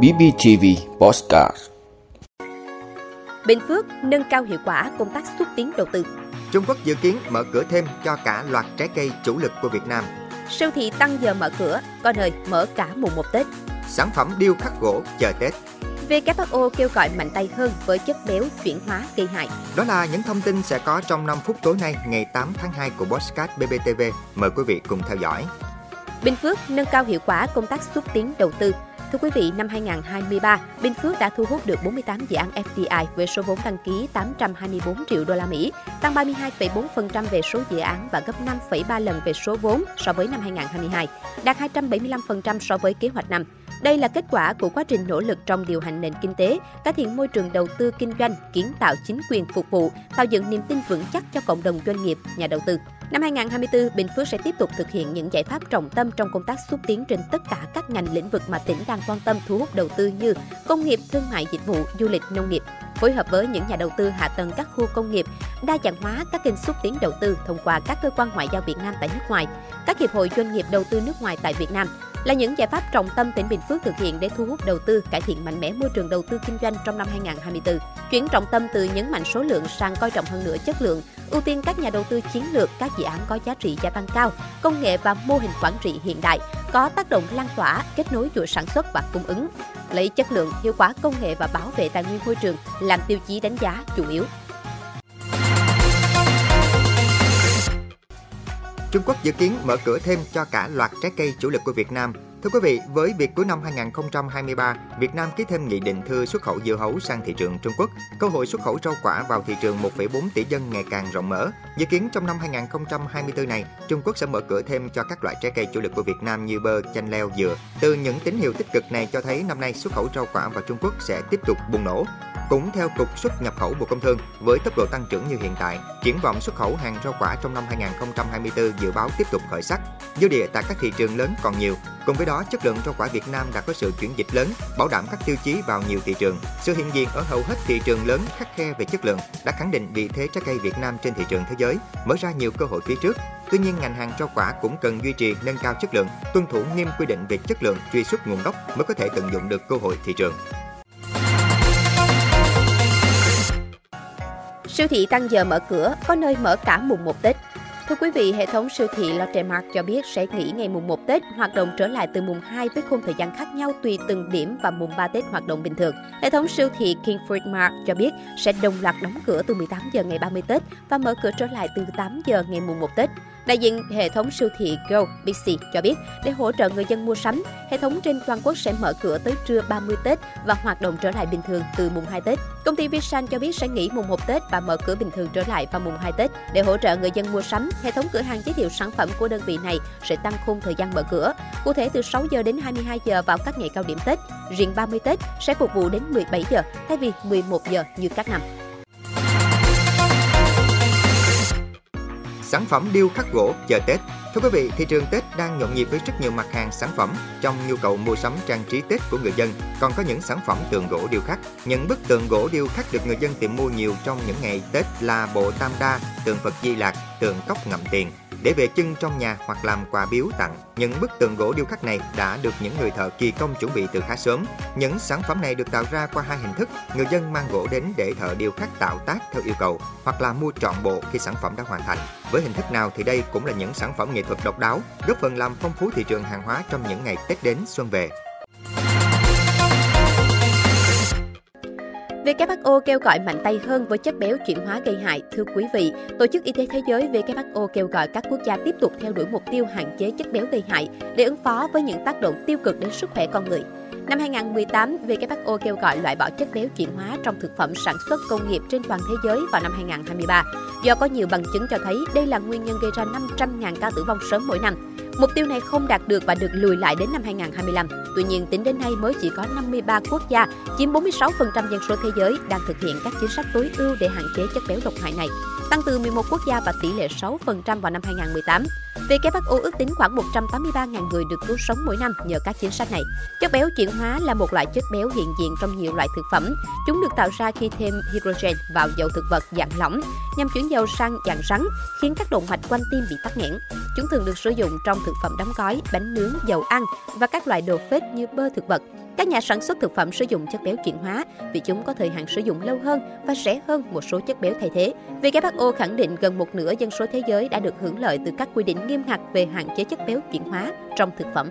BBTV Postcard Bình Phước nâng cao hiệu quả công tác xúc tiến đầu tư. Trung Quốc dự kiến mở cửa thêm cho cả loạt trái cây chủ lực của Việt Nam. Siêu thị tăng giờ mở cửa, có nơi mở cả mùng 1 Tết. Sản phẩm điêu khắc gỗ chờ Tết. WHO kêu gọi mạnh tay hơn với chất béo chuyển hóa gây hại. Đó là những thông tin sẽ có trong 5 phút tối nay ngày 8 tháng 2 của Postcard BBTV. Mời quý vị cùng theo dõi. Bình Phước nâng cao hiệu quả công tác xúc tiến đầu tư. Thưa quý vị, năm 2023, Bình Phước đã thu hút được 48 dự án FDI với số vốn đăng ký 824 triệu đô la Mỹ, tăng 32,4% về số dự án và gấp 5,3 lần về số vốn so với năm 2022, đạt 275% so với kế hoạch năm. Đây là kết quả của quá trình nỗ lực trong điều hành nền kinh tế, cải thiện môi trường đầu tư kinh doanh, kiến tạo chính quyền phục vụ, tạo dựng niềm tin vững chắc cho cộng đồng doanh nghiệp, nhà đầu tư. Năm 2024, Bình Phước sẽ tiếp tục thực hiện những giải pháp trọng tâm trong công tác xúc tiến trên tất cả các ngành lĩnh vực mà tỉnh đang quan tâm thu hút đầu tư như công nghiệp, thương mại dịch vụ, du lịch, nông nghiệp. Phối hợp với những nhà đầu tư hạ tầng các khu công nghiệp, đa dạng hóa các kênh xúc tiến đầu tư thông qua các cơ quan ngoại giao Việt Nam tại nước ngoài, các hiệp hội doanh nghiệp đầu tư nước ngoài tại Việt Nam, là những giải pháp trọng tâm tỉnh Bình Phước thực hiện để thu hút đầu tư, cải thiện mạnh mẽ môi trường đầu tư kinh doanh trong năm 2024. Chuyển trọng tâm từ nhấn mạnh số lượng sang coi trọng hơn nữa chất lượng, ưu tiên các nhà đầu tư chiến lược, các dự án có giá trị gia tăng cao, công nghệ và mô hình quản trị hiện đại, có tác động lan tỏa, kết nối chuỗi sản xuất và cung ứng. Lấy chất lượng, hiệu quả công nghệ và bảo vệ tài nguyên môi trường làm tiêu chí đánh giá chủ yếu. Trung Quốc dự kiến mở cửa thêm cho cả loạt trái cây chủ lực của Việt Nam. Thưa quý vị, với việc cuối năm 2023, Việt Nam ký thêm nghị định thư xuất khẩu dưa hấu sang thị trường Trung Quốc, cơ hội xuất khẩu rau quả vào thị trường 1,4 tỷ dân ngày càng rộng mở. Dự kiến trong năm 2024 này, Trung Quốc sẽ mở cửa thêm cho các loại trái cây chủ lực của Việt Nam như bơ, chanh leo, dừa. Từ những tín hiệu tích cực này cho thấy năm nay xuất khẩu rau quả vào Trung Quốc sẽ tiếp tục bùng nổ. Cũng theo Cục xuất nhập khẩu Bộ Công Thương, với tốc độ tăng trưởng như hiện tại, triển vọng xuất khẩu hàng rau quả trong năm 2024 dự báo tiếp tục khởi sắc. Dư địa tại các thị trường lớn còn nhiều, cùng với đó chất lượng rau quả Việt Nam đã có sự chuyển dịch lớn, bảo đảm các tiêu chí vào nhiều thị trường. Sự hiện diện ở hầu hết thị trường lớn khắc khe về chất lượng đã khẳng định vị thế trái cây Việt Nam trên thị trường thế giới, mở ra nhiều cơ hội phía trước. Tuy nhiên, ngành hàng rau quả cũng cần duy trì nâng cao chất lượng, tuân thủ nghiêm quy định về chất lượng, truy xuất nguồn gốc mới có thể tận dụng được cơ hội thị trường. Siêu thị tăng giờ mở cửa, có nơi mở cả mùng 1 Tết. Thưa quý vị, hệ thống siêu thị Lotte Mart cho biết sẽ nghỉ ngày mùng 1 Tết, hoạt động trở lại từ mùng 2 với khung thời gian khác nhau tùy từng điểm và mùng 3 Tết hoạt động bình thường. Hệ thống siêu thị King Mart cho biết sẽ đồng loạt đóng cửa từ 18 giờ ngày 30 Tết và mở cửa trở lại từ 8 giờ ngày mùng 1 Tết. Đại diện hệ thống siêu thị Go Bixi cho biết, để hỗ trợ người dân mua sắm, hệ thống trên toàn quốc sẽ mở cửa tới trưa 30 Tết và hoạt động trở lại bình thường từ mùng 2 Tết. Công ty Visan cho biết sẽ nghỉ mùng 1 Tết và mở cửa bình thường trở lại vào mùng 2 Tết. Để hỗ trợ người dân mua sắm, hệ thống cửa hàng giới thiệu sản phẩm của đơn vị này sẽ tăng khung thời gian mở cửa, cụ thể từ 6 giờ đến 22 giờ vào các ngày cao điểm Tết. Riêng 30 Tết sẽ phục vụ đến 17 giờ thay vì 11 giờ như các năm. Sản phẩm điêu khắc gỗ chờ Tết Thưa quý vị, thị trường Tết đang nhộn nhịp với rất nhiều mặt hàng sản phẩm trong nhu cầu mua sắm trang trí Tết của người dân. Còn có những sản phẩm tượng gỗ điêu khắc. Những bức tượng gỗ điêu khắc được người dân tìm mua nhiều trong những ngày Tết là bộ Tam Đa, tượng Phật Di Lạc, tượng cốc ngậm tiền để về chân trong nhà hoặc làm quà biếu tặng. Những bức tượng gỗ điêu khắc này đã được những người thợ kỳ công chuẩn bị từ khá sớm. Những sản phẩm này được tạo ra qua hai hình thức, người dân mang gỗ đến để thợ điêu khắc tạo tác theo yêu cầu hoặc là mua trọn bộ khi sản phẩm đã hoàn thành. Với hình thức nào thì đây cũng là những sản phẩm nghệ thuật độc đáo, góp phần làm phong phú thị trường hàng hóa trong những ngày Tết đến xuân về. WHO kêu gọi mạnh tay hơn với chất béo chuyển hóa gây hại. Thưa quý vị, Tổ chức Y tế Thế giới WHO kêu gọi các quốc gia tiếp tục theo đuổi mục tiêu hạn chế chất béo gây hại để ứng phó với những tác động tiêu cực đến sức khỏe con người. Năm 2018, WHO kêu gọi loại bỏ chất béo chuyển hóa trong thực phẩm sản xuất công nghiệp trên toàn thế giới vào năm 2023, do có nhiều bằng chứng cho thấy đây là nguyên nhân gây ra 500.000 ca tử vong sớm mỗi năm. Mục tiêu này không đạt được và được lùi lại đến năm 2025. Tuy nhiên, tính đến nay mới chỉ có 53 quốc gia, chiếm 46% dân số thế giới đang thực hiện các chính sách tối ưu để hạn chế chất béo độc hại này. tăng từ 11 quốc gia và tỷ lệ 6% vào năm 2018. WHO ước tính khoảng 183.000 người được cứu sống mỗi năm nhờ các chính sách này. Chất béo chuyển hóa là một loại chất béo hiện diện trong nhiều loại thực phẩm. Chúng được tạo ra khi thêm hydrogen vào dầu thực vật dạng lỏng nhằm chuyển dầu sang dạng rắn, khiến các động mạch quanh tim bị tắc nghẽn. Chúng thường được sử dụng trong thực phẩm đóng gói, bánh nướng, dầu ăn và các loại đồ phết như bơ thực vật. Các nhà sản xuất thực phẩm sử dụng chất béo chuyển hóa vì chúng có thời hạn sử dụng lâu hơn và rẻ hơn một số chất béo thay thế. WHO khẳng định gần một nửa dân số thế giới đã được hưởng lợi từ các quy định nghiêm ngặt về hạn chế chất béo chuyển hóa trong thực phẩm.